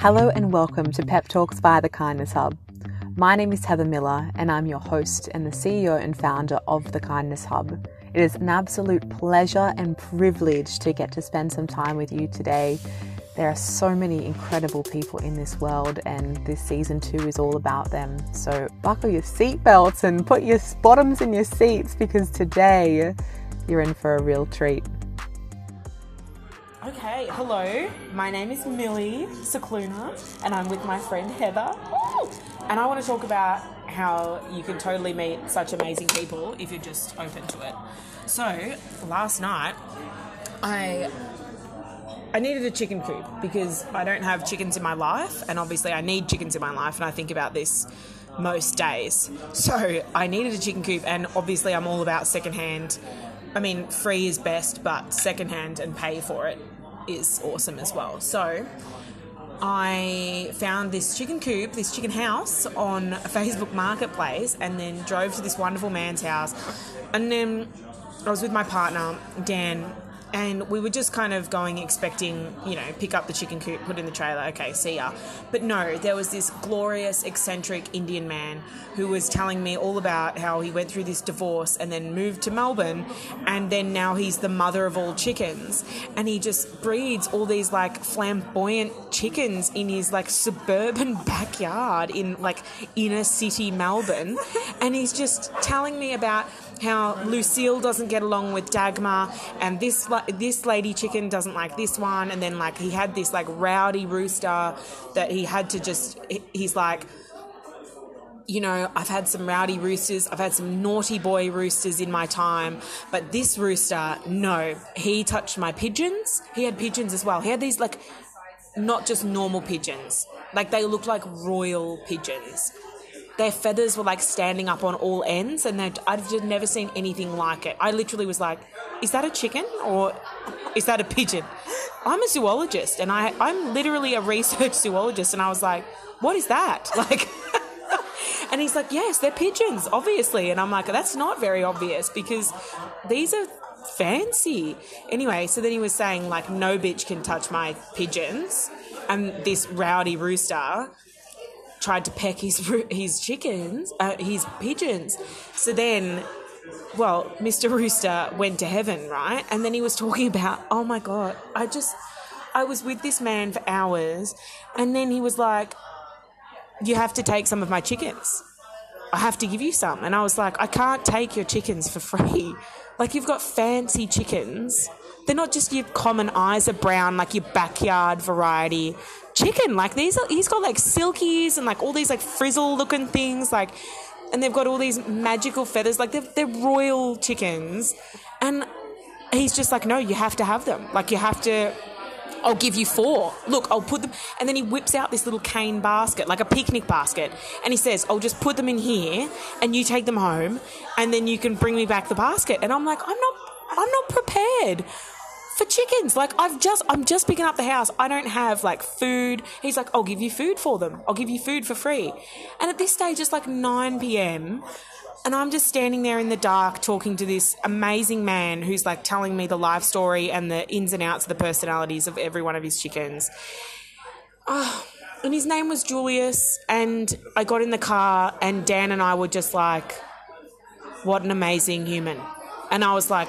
Hello and welcome to Pep Talks via the Kindness Hub. My name is Heather Miller and I'm your host and the CEO and founder of the Kindness Hub. It is an absolute pleasure and privilege to get to spend some time with you today. There are so many incredible people in this world, and this season two is all about them. So, buckle your seatbelts and put your bottoms in your seats because today you're in for a real treat. Okay, hello. My name is Millie Cicluna, and I'm with my friend Heather. And I want to talk about how you can totally meet such amazing people if you're just open to it. So, last night, I I needed a chicken coop because I don't have chickens in my life, and obviously I need chickens in my life, and I think about this most days. So I needed a chicken coop, and obviously I'm all about secondhand. I mean, free is best, but secondhand and pay for it is awesome as well. So I found this chicken coop, this chicken house on Facebook Marketplace, and then drove to this wonderful man's house. And then I was with my partner, Dan, and we were just kind of going expecting, you know, pick up the chicken coop, put in the trailer, okay, see ya. But no, there was this glorious, eccentric Indian man who was telling me all about how he went through this divorce and then moved to Melbourne, and then now he's the mother of all chickens, and he just breeds all these like flamboyant chickens in his like suburban backyard in like inner city Melbourne, and he's just telling me about how Lucille doesn't get along with Dagmar, and this this lady chicken doesn't like this one, and then like he had this like rowdy rooster that he had to just he's like. You know, I've had some rowdy roosters, I've had some naughty boy roosters in my time, but this rooster, no, he touched my pigeons. He had pigeons as well. He had these like not just normal pigeons, like they looked like royal pigeons their feathers were like standing up on all ends, and I've just never seen anything like it. I literally was like, "Is that a chicken or is that a pigeon?" I'm a zoologist, and I I'm literally a research zoologist, and I was like, "What is that?" Like. and he's like, yes, they're pigeons, obviously. And I'm like, that's not very obvious because these are fancy. Anyway, so then he was saying, like, no bitch can touch my pigeons. And this rowdy rooster tried to peck his his chickens, uh, his pigeons. So then, well, Mr. Rooster went to heaven, right? And then he was talking about, oh my god, I just, I was with this man for hours, and then he was like, you have to take some of my chickens. I have to give you some. And I was like, I can't take your chickens for free. Like, you've got fancy chickens. They're not just your common ISA Brown, like your backyard variety chicken. Like these, are, he's got like silkies and like all these like frizzle looking things, like, and they've got all these magical feathers. Like they're, they're royal chickens, and he's just like, no, you have to have them. Like you have to. I'll give you four. Look, I'll put them. And then he whips out this little cane basket, like a picnic basket. And he says, I'll just put them in here and you take them home and then you can bring me back the basket. And I'm like, I'm not, I'm not prepared for chickens. Like I've just I'm just picking up the house. I don't have like food. He's like, I'll give you food for them. I'll give you food for free. And at this stage it's like 9 p.m. And I'm just standing there in the dark talking to this amazing man who's like telling me the life story and the ins and outs of the personalities of every one of his chickens. Oh, and his name was Julius. And I got in the car, and Dan and I were just like, what an amazing human. And I was like,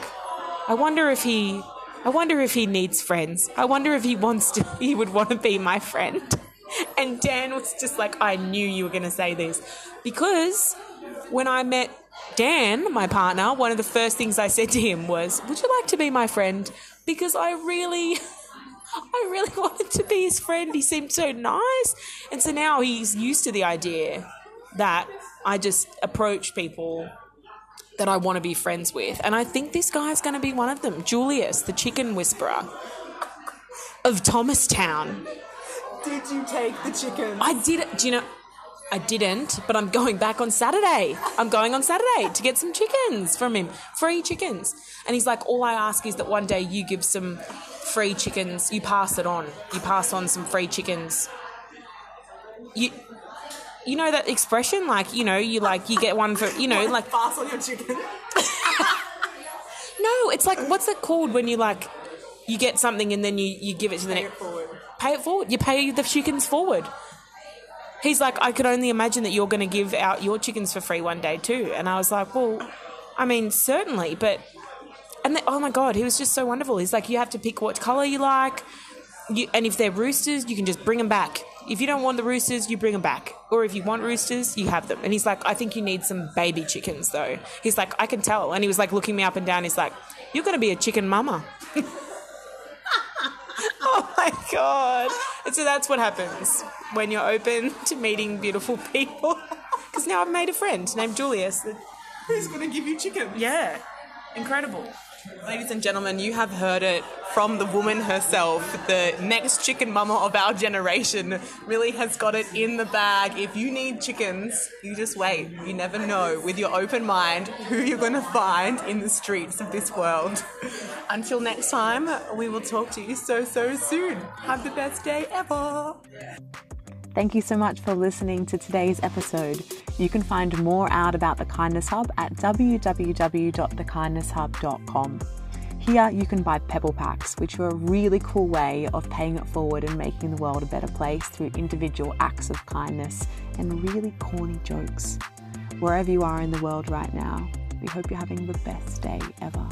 I wonder if he I wonder if he needs friends. I wonder if he wants to, he would want to be my friend. And Dan was just like, I knew you were going to say this. Because when I met Dan, my partner, one of the first things I said to him was, Would you like to be my friend? Because I really. I really wanted to be his friend. He seemed so nice. And so now he's used to the idea that I just approach people that I want to be friends with. And I think this guy's going to be one of them. Julius, the chicken whisperer of Thomastown. Did you take the chicken? I did it. Do you know? I didn't, but I'm going back on Saturday. I'm going on Saturday to get some chickens from him, free chickens. And he's like, all I ask is that one day you give some free chickens, you pass it on. You pass on some free chickens. You you know that expression, like you know, you like you get one for you know, like pass on your chicken. no, it's like what's it called when you like you get something and then you you give it to the Pay next it forward. pay it forward. You pay the chickens forward. He's like, I could only imagine that you're going to give out your chickens for free one day too. And I was like, well, I mean, certainly, but and then, oh my god, he was just so wonderful. He's like, you have to pick what color you like, you, and if they're roosters, you can just bring them back. If you don't want the roosters, you bring them back. Or if you want roosters, you have them. And he's like, I think you need some baby chickens though. He's like, I can tell. And he was like looking me up and down. He's like, you're going to be a chicken mama. oh my god. And so that's what happens when you're open to meeting beautiful people. Because now I've made a friend named Julius. Who's gonna give you chicken? Yeah, incredible. Ladies and gentlemen, you have heard it from the woman herself. The next chicken mama of our generation really has got it in the bag. If you need chickens, you just wait. You never know with your open mind who you're going to find in the streets of this world. Until next time, we will talk to you so, so soon. Have the best day ever. Thank you so much for listening to today's episode. You can find more out about the Kindness Hub at www.thekindnesshub.com. Here you can buy pebble packs, which are a really cool way of paying it forward and making the world a better place through individual acts of kindness and really corny jokes. Wherever you are in the world right now, we hope you're having the best day ever.